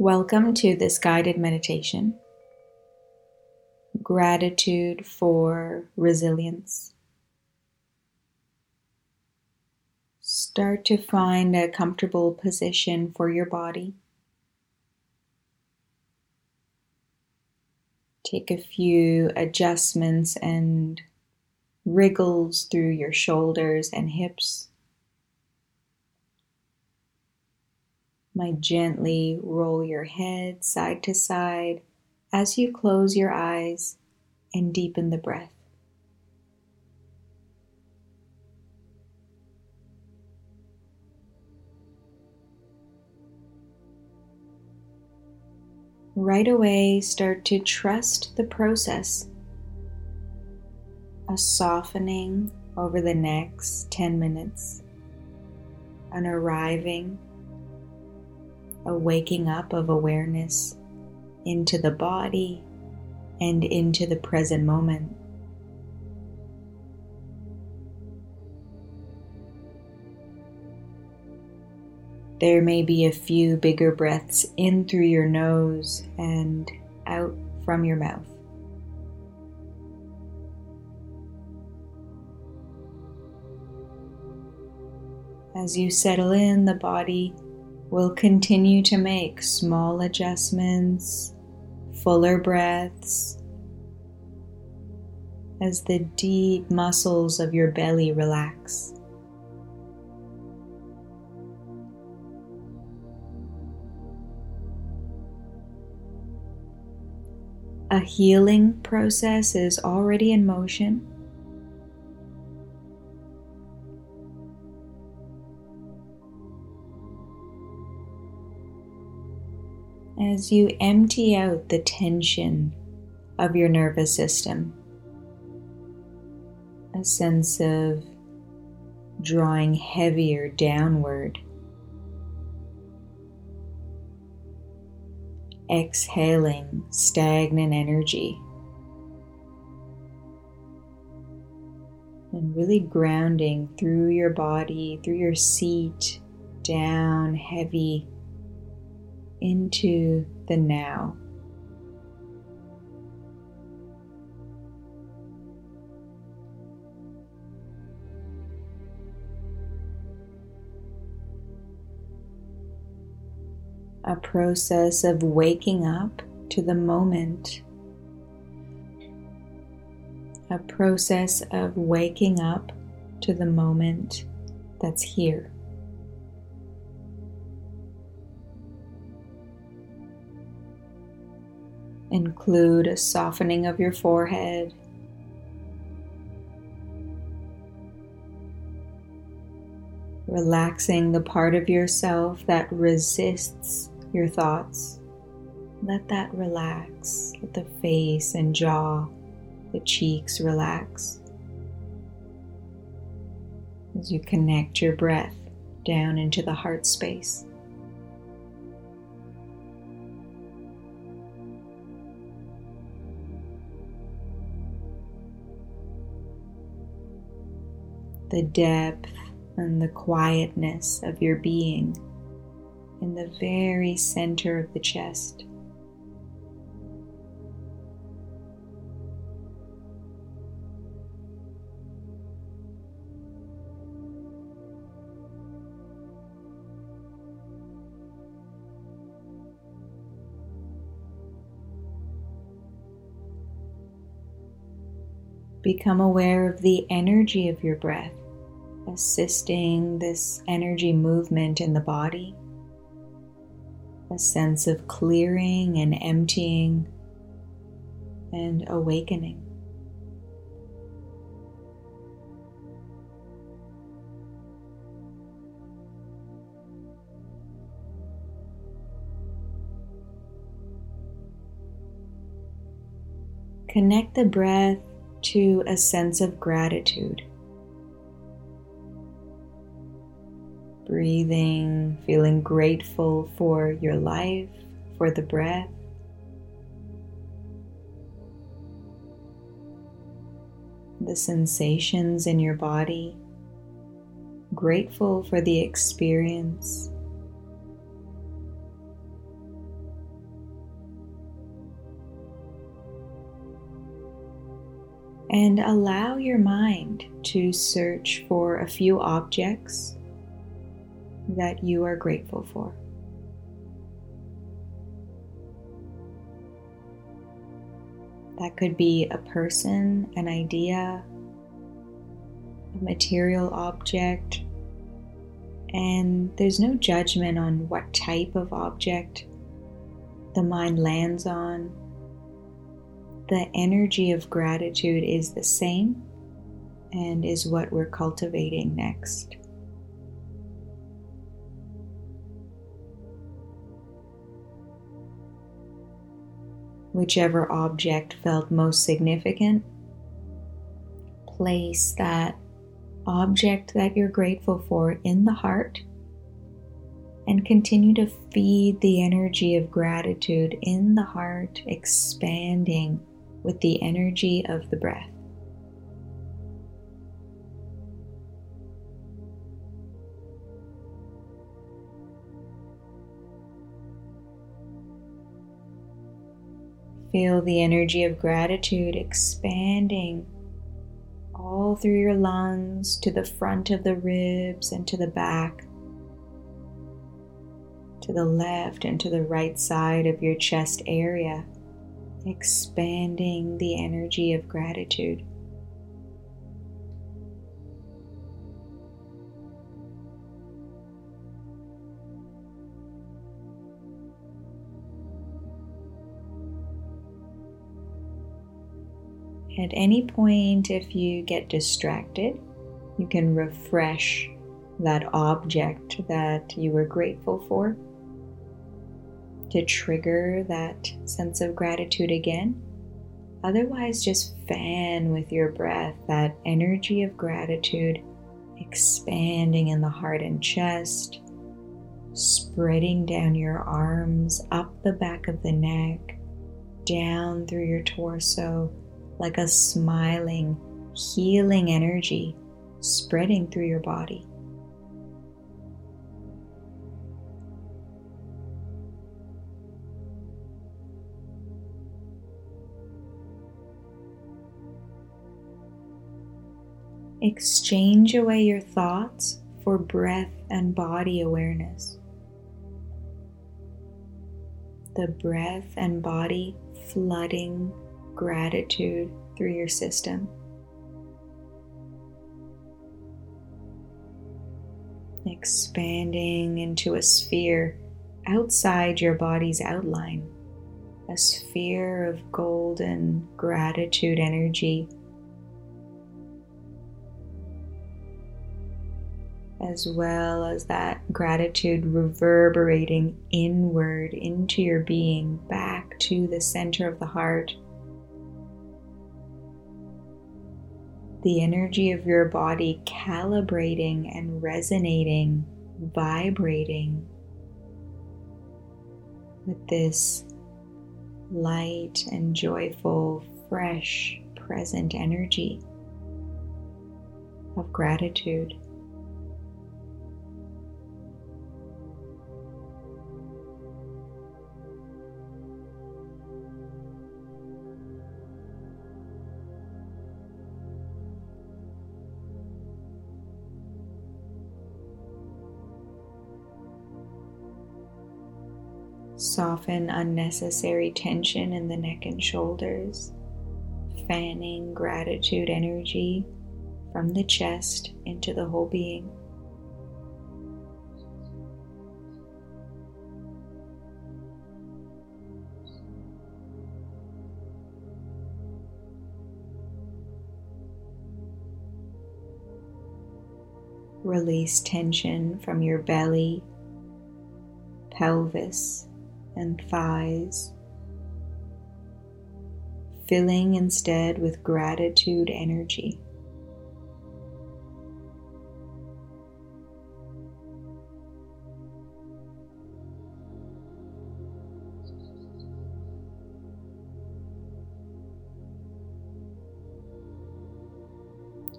Welcome to this guided meditation. Gratitude for resilience. Start to find a comfortable position for your body. Take a few adjustments and wriggles through your shoulders and hips. Might gently roll your head side to side as you close your eyes and deepen the breath. Right away, start to trust the process. A softening over the next 10 minutes, an arriving a waking up of awareness into the body and into the present moment. There may be a few bigger breaths in through your nose and out from your mouth. As you settle in, the body We'll continue to make small adjustments, fuller breaths, as the deep muscles of your belly relax. A healing process is already in motion. As you empty out the tension of your nervous system. A sense of drawing heavier downward. Exhaling stagnant energy. And really grounding through your body, through your seat, down heavy into the now. A process of waking up to the moment. A process of waking up to the moment that's here. Include a softening of your forehead. Relaxing the part of yourself that resists your thoughts. Let that relax. Let the face and jaw, the cheeks relax. As you connect your breath down into the heart space. The depth and the quietness of your being in the very center of the chest. Become aware of the energy of your breath, assisting this energy movement in the body. A sense of clearing and emptying and awakening. Connect the breath to a sense of gratitude. breathing, feeling grateful for your life, for the breath. The sensations in your body, grateful for the experience. And allow your mind to search for a few objects that you are grateful for. That could be a person, an idea, a material object, and there's no judgment on what type of object the mind lands on. The energy of gratitude is the same and is what we're cultivating next. Whichever object felt most significant, place that object that you're grateful for in the heart and continue to feed the energy of gratitude in the heart, expanding with the energy of the breath. Feel the energy of gratitude expanding all through your lungs to the front of the ribs and to the back, to the left and to the right side of your chest area, expanding the energy of gratitude. At any point, if you get distracted, you can refresh that object that you were grateful for to trigger that sense of gratitude again. Otherwise, just fan with your breath that energy of gratitude expanding in the heart and chest, spreading down your arms, up the back of the neck, down through your torso like a smiling, healing energy spreading through your body. Exchange away your thoughts for breath and body awareness. The breath and body flooding gratitude through your system. Expanding into a sphere outside your body's outline, a sphere of golden gratitude energy. As well as that gratitude reverberating inward into your being, back to the center of the heart the energy of your body calibrating and resonating, vibrating with this light and joyful, fresh, present energy of gratitude. Soften unnecessary tension in the neck and shoulders, fanning gratitude energy from the chest into the whole being. Release tension from your belly, pelvis, and thighs, filling instead with gratitude energy.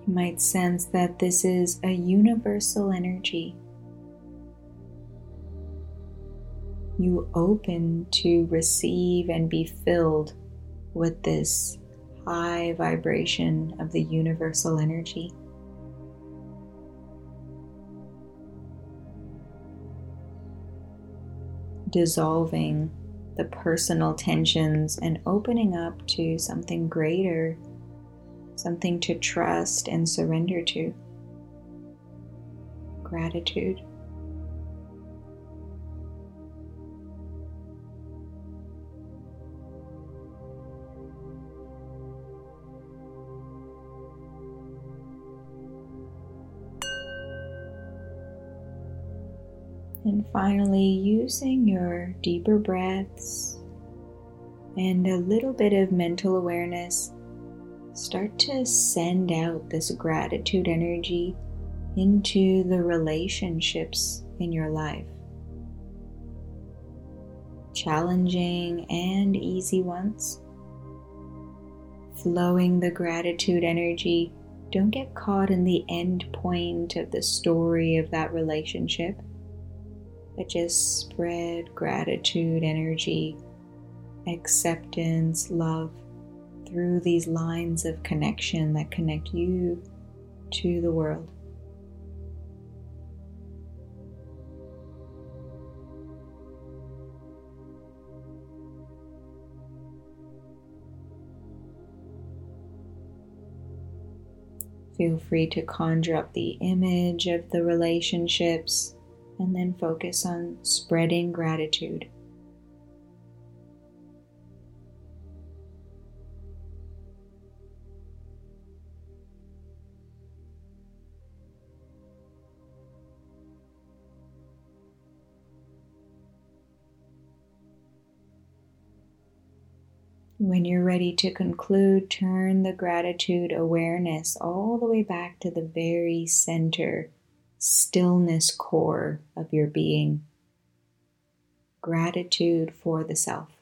You might sense that this is a universal energy you open to receive and be filled with this high vibration of the universal energy. Dissolving the personal tensions and opening up to something greater, something to trust and surrender to. Gratitude. And finally, using your deeper breaths and a little bit of mental awareness, start to send out this gratitude energy into the relationships in your life. Challenging and easy ones. Flowing the gratitude energy. Don't get caught in the end point of the story of that relationship but just spread gratitude, energy, acceptance, love through these lines of connection that connect you to the world. Feel free to conjure up the image of the relationships and then focus on spreading gratitude. When you're ready to conclude, turn the gratitude awareness all the way back to the very center stillness core of your being. Gratitude for the self.